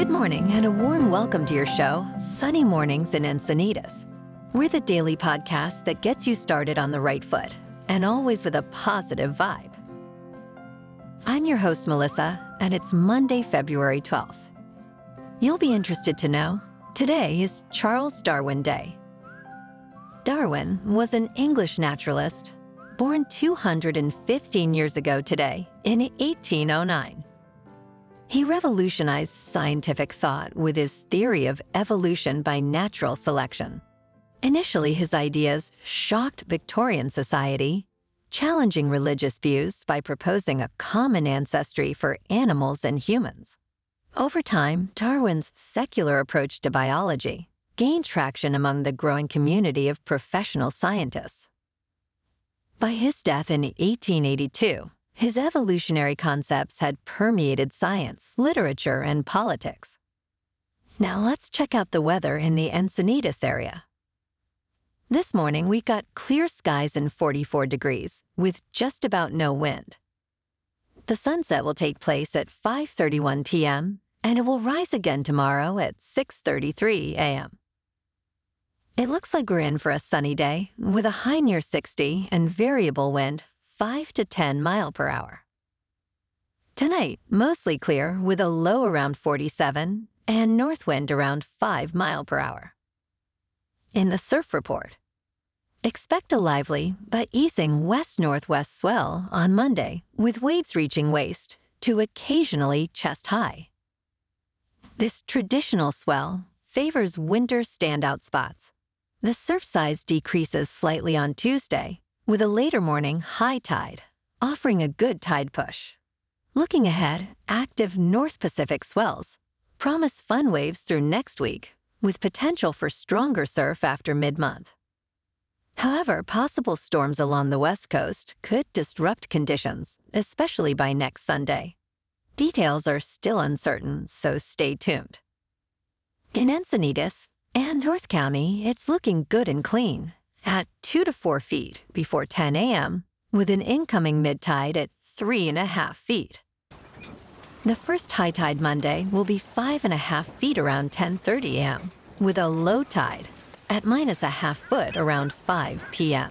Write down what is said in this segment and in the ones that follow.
Good morning and a warm welcome to your show, Sunny Mornings in Encinitas. We're the daily podcast that gets you started on the right foot and always with a positive vibe. I'm your host, Melissa, and it's Monday, February 12th. You'll be interested to know today is Charles Darwin Day. Darwin was an English naturalist born 215 years ago today in 1809. He revolutionized scientific thought with his theory of evolution by natural selection. Initially, his ideas shocked Victorian society, challenging religious views by proposing a common ancestry for animals and humans. Over time, Darwin's secular approach to biology gained traction among the growing community of professional scientists. By his death in 1882, his evolutionary concepts had permeated science, literature, and politics. Now let's check out the weather in the Encinitas area. This morning we got clear skies and 44 degrees with just about no wind. The sunset will take place at 5:31 p.m. and it will rise again tomorrow at 6:33 a.m. It looks like we're in for a sunny day with a high near 60 and variable wind 5 to 10 mile per hour. Tonight, mostly clear with a low around 47 and north wind around 5 mile per hour. In the surf report, expect a lively but easing west northwest swell on Monday with waves reaching waist to occasionally chest high. This traditional swell favors winter standout spots. The surf size decreases slightly on Tuesday with a later morning high tide, offering a good tide push. Looking ahead, active North Pacific swells promise fun waves through next week, with potential for stronger surf after mid month. However, possible storms along the West Coast could disrupt conditions, especially by next Sunday. Details are still uncertain, so stay tuned. In Encinitas and North County, it's looking good and clean at 2 to 4 feet before 10 a.m., with an incoming mid tide at 3.5 feet. The first high tide Monday will be 5.5 feet around 10.30 a.m., with a low tide at minus a half foot around 5 p.m.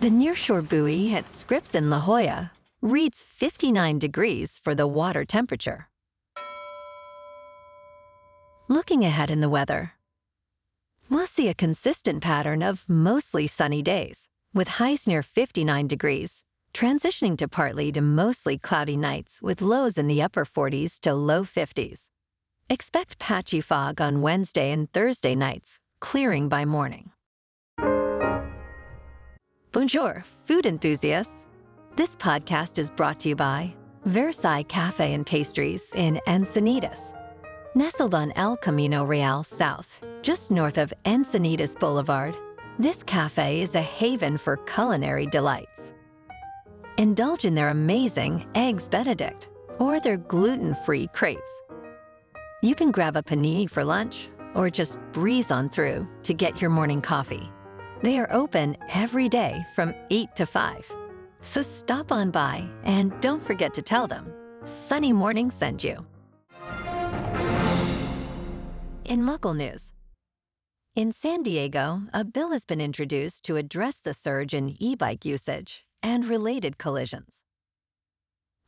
The nearshore buoy at Scripps in La Jolla reads 59 degrees for the water temperature. Looking ahead in the weather, see a consistent pattern of mostly sunny days, with highs near 59 degrees, transitioning to partly to mostly cloudy nights with lows in the upper 40s to low 50s. Expect patchy fog on Wednesday and Thursday nights, clearing by morning. Bonjour, food enthusiasts. This podcast is brought to you by Versailles Cafe and Pastries in Encinitas. Nestled on El Camino Real South, just north of Encinitas Boulevard, this cafe is a haven for culinary delights. Indulge in their amazing Eggs Benedict or their gluten free crepes. You can grab a panini for lunch or just breeze on through to get your morning coffee. They are open every day from 8 to 5. So stop on by and don't forget to tell them Sunny Morning sent you. In local news, in San Diego, a bill has been introduced to address the surge in e bike usage and related collisions.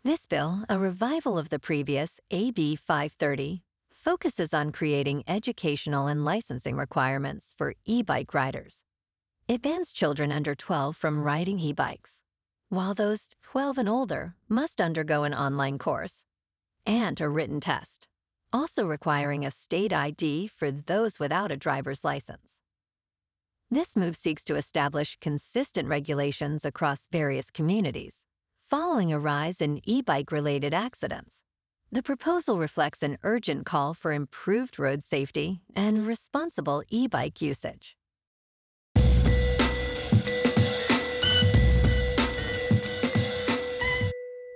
This bill, a revival of the previous AB 530, focuses on creating educational and licensing requirements for e bike riders. It bans children under 12 from riding e bikes, while those 12 and older must undergo an online course and a written test also requiring a state ID for those without a driver's license. This move seeks to establish consistent regulations across various communities, following a rise in e bike related accidents. The proposal reflects an urgent call for improved road safety and responsible e bike usage.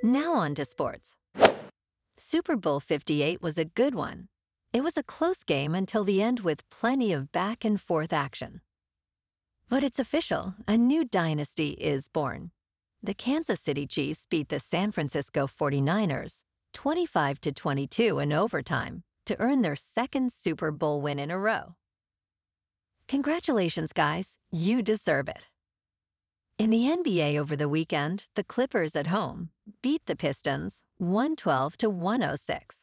Now on to sports. Super Bowl 58 was a good one. It was a close game until the end with plenty of back and forth action. But it's official, a new dynasty is born. The Kansas City Chiefs beat the San Francisco 49ers 25 to 22 in overtime to earn their second Super Bowl win in a row. Congratulations, guys. You deserve it. In the NBA over the weekend, the Clippers at home beat the Pistons 112 to 106.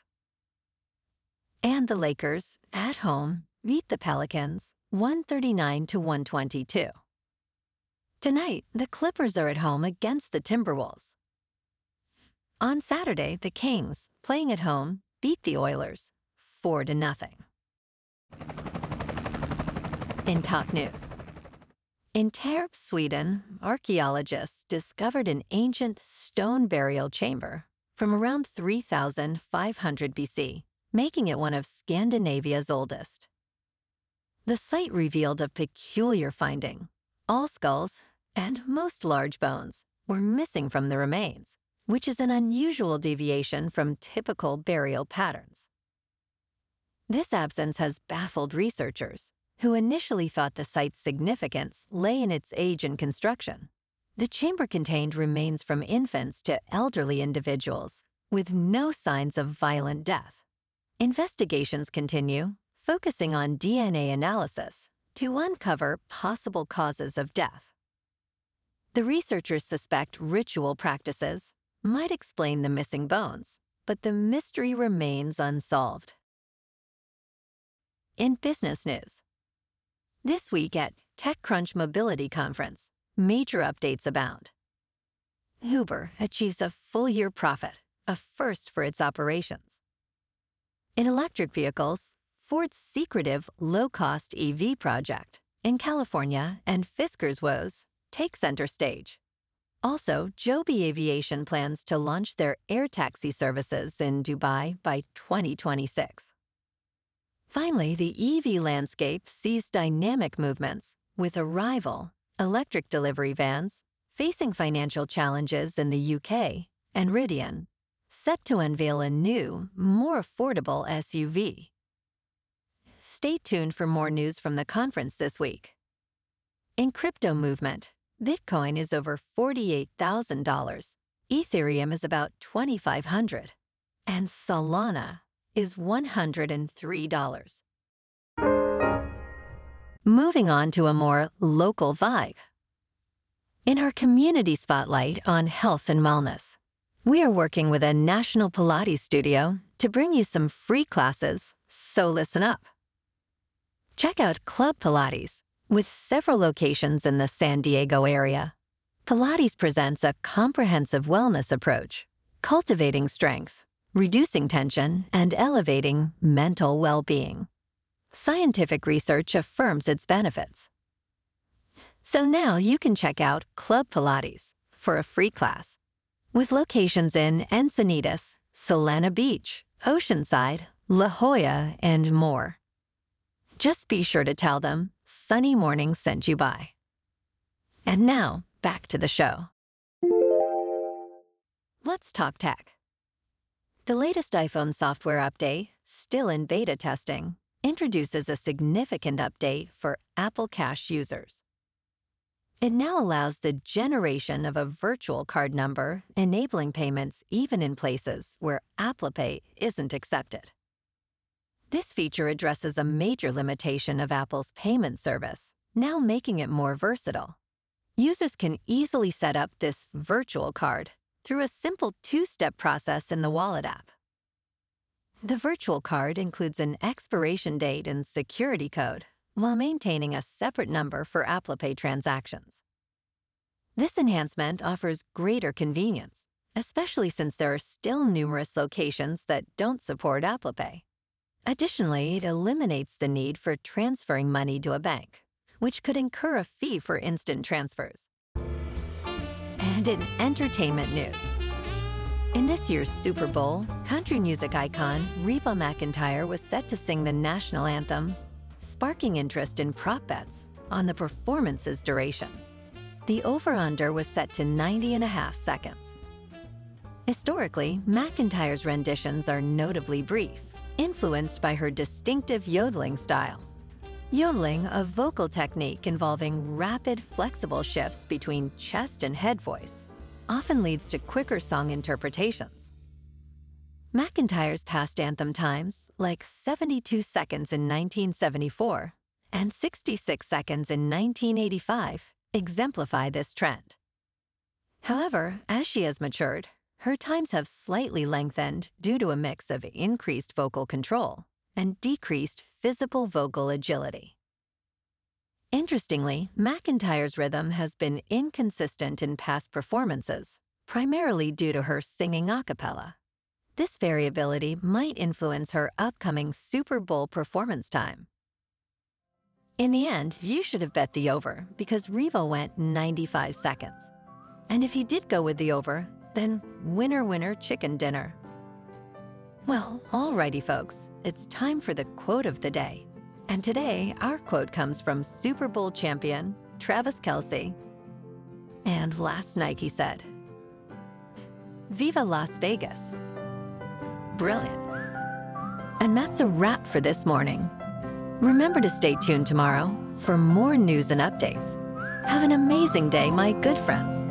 And the Lakers at home beat the Pelicans 139 to 122. Tonight, the Clippers are at home against the Timberwolves. On Saturday, the Kings, playing at home, beat the Oilers 4 to nothing. In top news, in Tärp, Sweden, archaeologists discovered an ancient stone burial chamber from around 3500 BC, making it one of Scandinavia's oldest. The site revealed a peculiar finding. All skulls, and most large bones, were missing from the remains, which is an unusual deviation from typical burial patterns. This absence has baffled researchers, who initially thought the site's significance lay in its age and construction. The chamber contained remains from infants to elderly individuals with no signs of violent death. Investigations continue, focusing on DNA analysis to uncover possible causes of death. The researchers suspect ritual practices might explain the missing bones, but the mystery remains unsolved. In business news, this week at TechCrunch Mobility Conference, major updates abound. Uber achieves a full year profit, a first for its operations. In electric vehicles, Ford's secretive low cost EV project in California and Fisker's woes take center stage. Also, Joby Aviation plans to launch their air taxi services in Dubai by 2026. Finally, the EV landscape sees dynamic movements, with Arrival, electric delivery vans, facing financial challenges in the UK, and Rivian, set to unveil a new, more affordable SUV. Stay tuned for more news from the conference this week. In crypto movement, Bitcoin is over $48,000. Ethereum is about 2500 and Solana is $103. Moving on to a more local vibe. In our community spotlight on health and wellness, we are working with a national Pilates studio to bring you some free classes, so listen up. Check out Club Pilates with several locations in the San Diego area. Pilates presents a comprehensive wellness approach, cultivating strength, reducing tension, and elevating mental well being. Scientific research affirms its benefits. So now you can check out Club Pilates for a free class. With locations in Encinitas, Solana Beach, Oceanside, La Jolla, and more. Just be sure to tell them Sunny Morning sent you by. And now, back to the show. Let's talk tech. The latest iPhone software update, still in beta testing, introduces a significant update for Apple Cash users. It now allows the generation of a virtual card number, enabling payments even in places where Apple Pay isn't accepted. This feature addresses a major limitation of Apple's payment service, now making it more versatile. Users can easily set up this virtual card through a simple two step process in the Wallet app. The virtual card includes an expiration date and security code while maintaining a separate number for Apple Pay transactions. This enhancement offers greater convenience, especially since there are still numerous locations that don't support Apple Pay. Additionally, it eliminates the need for transferring money to a bank, which could incur a fee for instant transfers. And in entertainment news, in this year's Super Bowl, country music icon Reba McEntire was set to sing the national anthem, sparking interest in prop bets on the performance's duration. The over-under was set to 90 and a half seconds. Historically, McEntire's renditions are notably brief, influenced by her distinctive yodeling style. Yodeling, a vocal technique involving rapid, flexible shifts between chest and head voice, often leads to quicker song interpretations. McEntire's past anthem times, like 72 seconds in 1974 and 66 seconds in 1985, exemplify this trend. However, as she has matured, her times have slightly lengthened due to a mix of increased vocal control and decreased physical vocal agility. Interestingly, McEntire's rhythm has been inconsistent in past performances, primarily due to her singing a cappella. This variability might influence her upcoming Super Bowl performance time. In the end, you should have bet the over because Reba went 95 seconds. And if he did go with the over, then winner, winner, chicken dinner. Well, alrighty, folks, it's time for the quote of the day. And today, our quote comes from Super Bowl champion Travis Kelce. And last night he said, Viva Las Vegas. Brilliant. And that's a wrap for this morning. Remember to stay tuned tomorrow for more news and updates. Have an amazing day, my good friends.